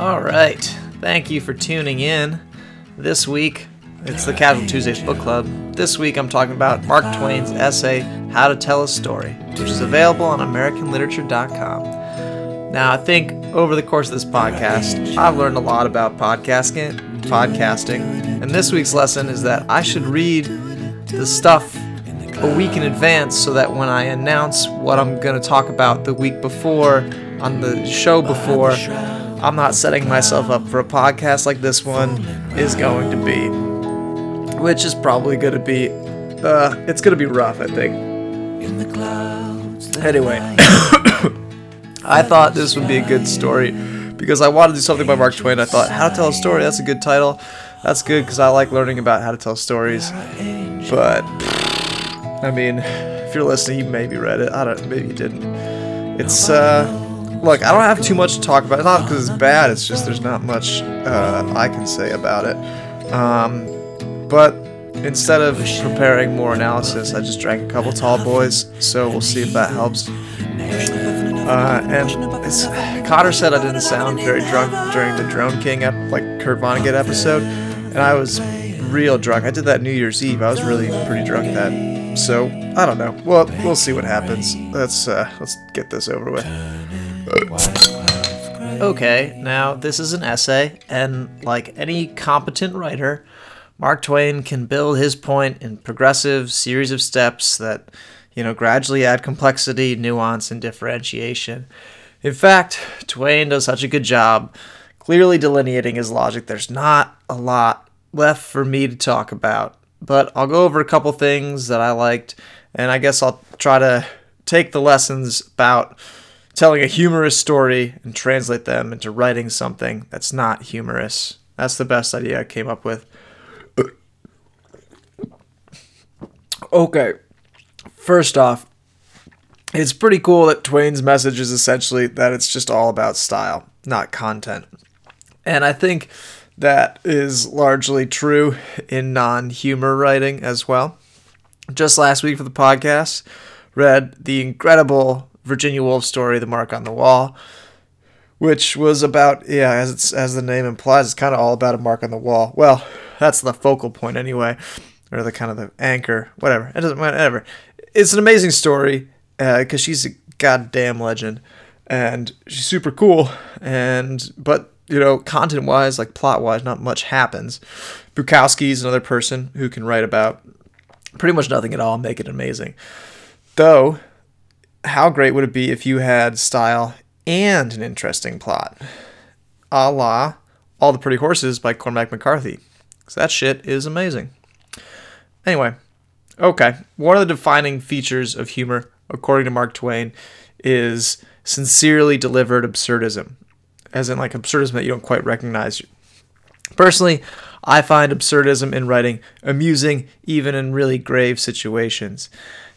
All right. Thank you for tuning in. This week, it's the Casual Tuesdays Book Club. This week, I'm talking about Mark Twain's essay, How to Tell a Story, which is available on AmericanLiterature.com. Now, I think over the course of this podcast, I've learned a lot about podcasting, podcasting, and this week's lesson is that I should read the stuff a week in advance so that when I announce what I'm going to talk about the week before on the show before, I'm not setting myself up for a podcast like this one is going to be. Which is probably going to be, uh, it's going to be rough, I think. Anyway, I thought this would be a good story because I wanted to do something by Mark Twain. I thought, How to Tell a Story, that's a good title. That's good because I like learning about how to tell stories. But, I mean, if you're listening, you maybe read it. I don't, maybe you didn't. It's, uh, look, I don't have too much to talk about. It's not because it's bad, it's just there's not much uh, I can say about it. Um, but instead of preparing more analysis, I just drank a couple tall boys, so we'll see if that helps. Uh, and Cotter said I didn't sound very drunk during the Drone King, ep- like Kurt Vonnegut episode, and I was real drunk. I did that New Year's Eve. I was really pretty drunk that. So I don't know. Well, we'll see what happens. Let's uh, let's get this over with. Okay, now this is an essay, and like any competent writer, Mark Twain can build his point in progressive series of steps that, you know, gradually add complexity, nuance, and differentiation. In fact, Twain does such a good job clearly delineating his logic. There's not a lot left for me to talk about, but I'll go over a couple things that I liked, and I guess I'll try to take the lessons about telling a humorous story and translate them into writing something that's not humorous. That's the best idea I came up with. Okay, first off, it's pretty cool that Twain's message is essentially that it's just all about style, not content. And I think that is largely true in non humor writing as well. Just last week for the podcast, read the incredible Virginia Woolf story, The Mark on the Wall, which was about, yeah, as, it's, as the name implies, it's kind of all about a mark on the wall. Well, that's the focal point anyway, or the kind of the anchor, whatever. It doesn't matter, whatever. It's an amazing story because uh, she's a goddamn legend and she's super cool. And, but you know, content wise, like plot wise, not much happens. Bukowski's another person who can write about pretty much nothing at all and make it amazing. Though, how great would it be if you had style and an interesting plot? A la All the Pretty Horses by Cormac McCarthy. Because that shit is amazing. Anyway, okay. One of the defining features of humor, according to Mark Twain, is sincerely delivered absurdism as in like absurdism that you don't quite recognize. Personally, I find absurdism in writing amusing even in really grave situations.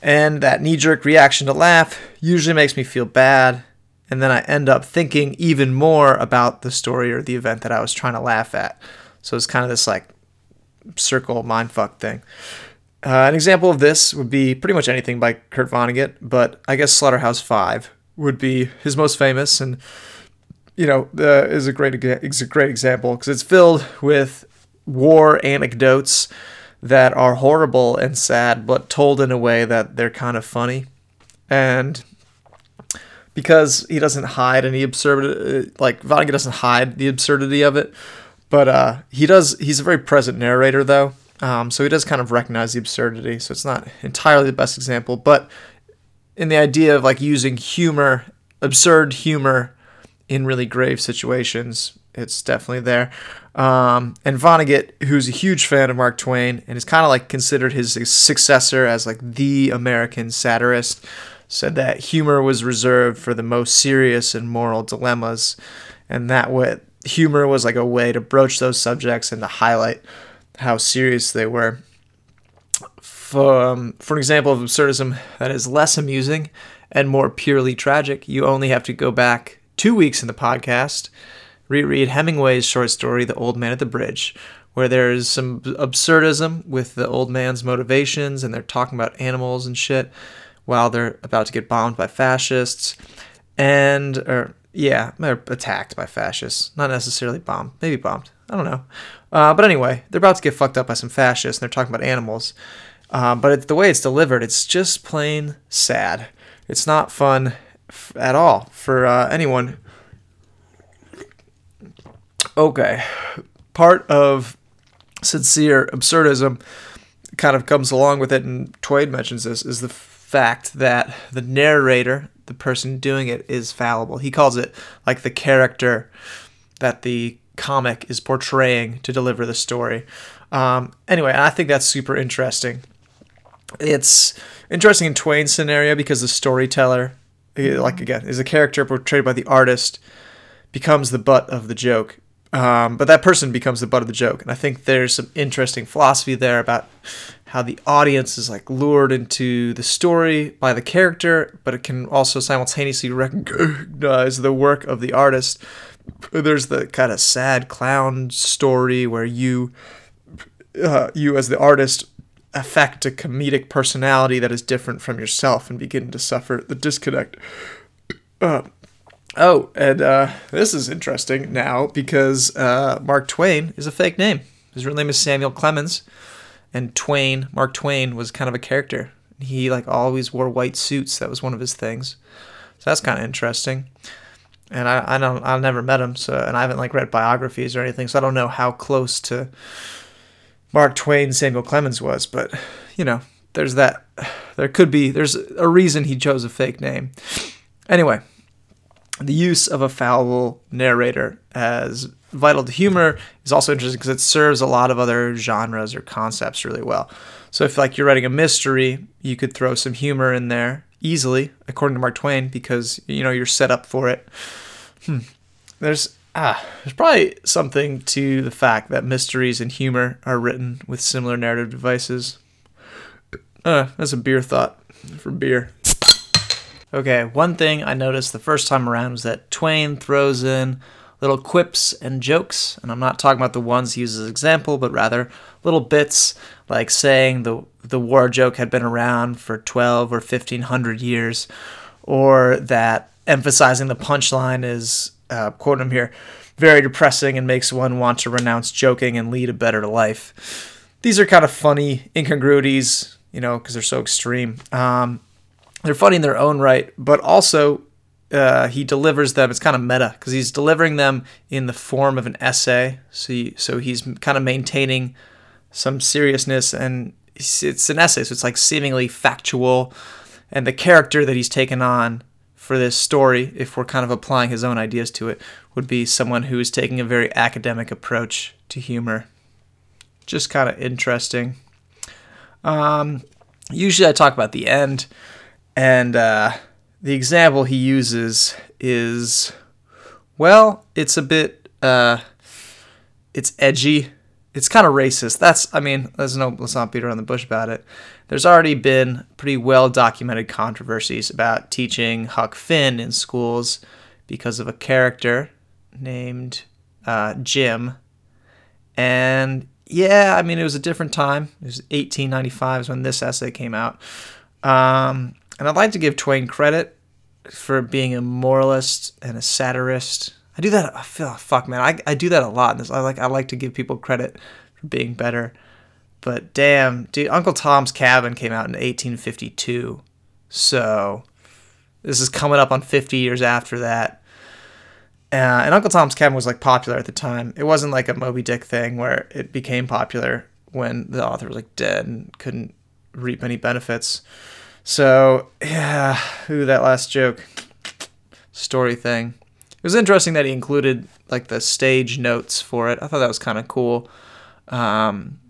And that knee jerk reaction to laugh usually makes me feel bad, and then I end up thinking even more about the story or the event that I was trying to laugh at. So it's kind of this like circle mindfuck thing. Uh, an example of this would be pretty much anything by Kurt Vonnegut, but I guess Slaughterhouse Five would be his most famous and you know, uh, is a great is a great example because it's filled with war anecdotes that are horrible and sad, but told in a way that they're kind of funny, and because he doesn't hide any absurdity, like Vonnegut doesn't hide the absurdity of it, but uh, he does. He's a very present narrator, though, um, so he does kind of recognize the absurdity. So it's not entirely the best example, but in the idea of like using humor, absurd humor in really grave situations. It's definitely there. Um, and Vonnegut, who's a huge fan of Mark Twain and is kind of like considered his successor as like the American satirist, said that humor was reserved for the most serious and moral dilemmas, and that what humor was like a way to broach those subjects and to highlight how serious they were. For, um, for an example of absurdism that is less amusing and more purely tragic, you only have to go back two weeks in the podcast, reread Hemingway's short story, The Old Man at the Bridge, where there's some absurdism with the old man's motivations and they're talking about animals and shit while they're about to get bombed by fascists. And, or, yeah, they're attacked by fascists. Not necessarily bombed. Maybe bombed. I don't know. Uh, but anyway, they're about to get fucked up by some fascists, and they're talking about animals. Uh, but it's, the way it's delivered, it's just plain sad. It's not fun f- at all for uh, anyone. Okay, part of sincere absurdism kind of comes along with it, and Twain mentions this, is the fact that the narrator, the person doing it, is fallible. He calls it like the character that the comic is portraying to deliver the story. Um, anyway, I think that's super interesting. It's interesting in Twain's scenario because the storyteller, eh, like again, is a character portrayed by the artist, becomes the butt of the joke. Um, but that person becomes the butt of the joke, and I think there's some interesting philosophy there about how the audience is like lured into the story by the character, but it can also simultaneously recognize the work of the artist. There's the kind of sad clown story where you, uh, you as the artist, affect a comedic personality that is different from yourself and begin to suffer the disconnect. Uh, oh, and uh, this is interesting now because uh, Mark Twain is a fake name. His real name is Samuel Clemens, and Twain, Mark Twain, was kind of a character. He like always wore white suits. That was one of his things. So that's kind of interesting. And I, I don't I've never met him, so and I haven't like read biographies or anything, so I don't know how close to Mark Twain Samuel Clemens was, but you know, there's that. There could be there's a reason he chose a fake name. Anyway, the use of a fallible narrator as vital to humor is also interesting because it serves a lot of other genres or concepts really well. So if like you're writing a mystery, you could throw some humor in there easily, according to Mark Twain, because you know you're set up for it. Hmm. There's ah, there's probably something to the fact that mysteries and humor are written with similar narrative devices. Uh, that's a beer thought for beer. Okay, one thing I noticed the first time around was that Twain throws in little quips and jokes, and I'm not talking about the ones he uses as example, but rather little bits like saying the the war joke had been around for 12 or 1500 years, or that emphasizing the punchline is uh, quote him here very depressing and makes one want to renounce joking and lead a better life. These are kind of funny incongruities, you know, because they're so extreme. Um, they're funny in their own right, but also uh, he delivers them. It's kind of meta because he's delivering them in the form of an essay. So, so he's kind of maintaining some seriousness, and it's an essay, so it's like seemingly factual. And the character that he's taken on for this story, if we're kind of applying his own ideas to it, would be someone who is taking a very academic approach to humor. Just kind of interesting. Um, usually, I talk about the end and uh, the example he uses is, well, it's a bit, uh, it's edgy. It's kind of racist. That's, I mean, there's no, let's not beat around the bush about it. There's already been pretty well documented controversies about teaching Huck Finn in schools because of a character named uh, Jim. And yeah, I mean, it was a different time. It was 1895 is when this essay came out. Um, and I'd like to give Twain credit for being a moralist and a satirist. I do that. I feel fuck, man. I, I do that a lot. I like I like to give people credit for being better. But damn, dude, Uncle Tom's Cabin came out in 1852, so this is coming up on 50 years after that. Uh, and Uncle Tom's Cabin was like popular at the time. It wasn't like a Moby Dick thing where it became popular when the author was like dead and couldn't reap any benefits. So yeah, ooh, that last joke, story thing. It was interesting that he included like the stage notes for it. I thought that was kind of cool. Um,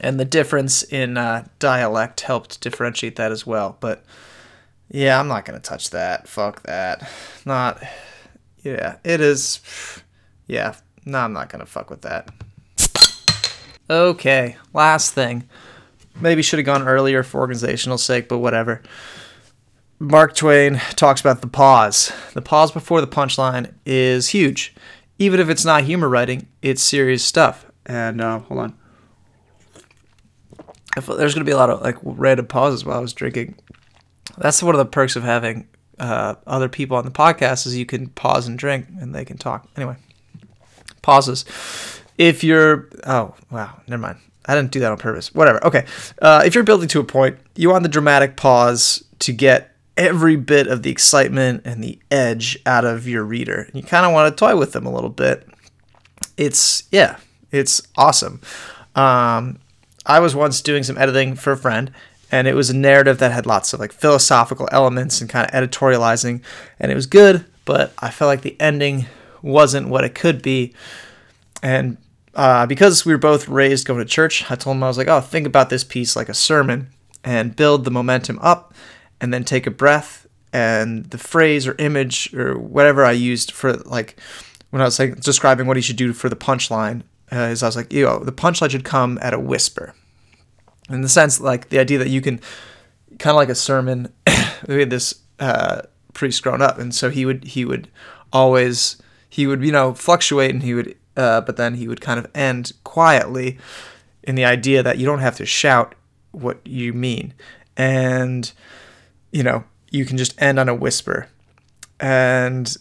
and the difference in uh, dialect helped differentiate that as well. But yeah, I'm not gonna touch that. Fuck that. Not. Yeah, it is. Yeah, no, I'm not gonna fuck with that. Okay, last thing. Maybe should have gone earlier for organizational sake, but whatever. Mark Twain talks about the pause. The pause before the punchline is huge. Even if it's not humor writing, it's serious stuff. And uh, hold on. There's going to be a lot of like random pauses while I was drinking. That's one of the perks of having uh, other people on the podcast is you can pause and drink and they can talk. Anyway, pauses. If you're, oh, wow, never mind. I didn't do that on purpose. Whatever. Okay. Uh, if you're building to a point, you want the dramatic pause to get every bit of the excitement and the edge out of your reader. You kind of want to toy with them a little bit. It's, yeah, it's awesome. Um, I was once doing some editing for a friend, and it was a narrative that had lots of like philosophical elements and kind of editorializing, and it was good, but I felt like the ending wasn't what it could be. And uh, because we were both raised going to church, I told him I was like, "Oh, think about this piece like a sermon, and build the momentum up, and then take a breath." And the phrase or image or whatever I used for like when I was like describing what he should do for the punchline uh, is I was like, you know, the punchline should come at a whisper in the sense like the idea that you can kind of like a sermon we had this uh, priest grown up and so he would he would always he would you know fluctuate and he would uh, but then he would kind of end quietly in the idea that you don't have to shout what you mean. And you know you can just end on a whisper. And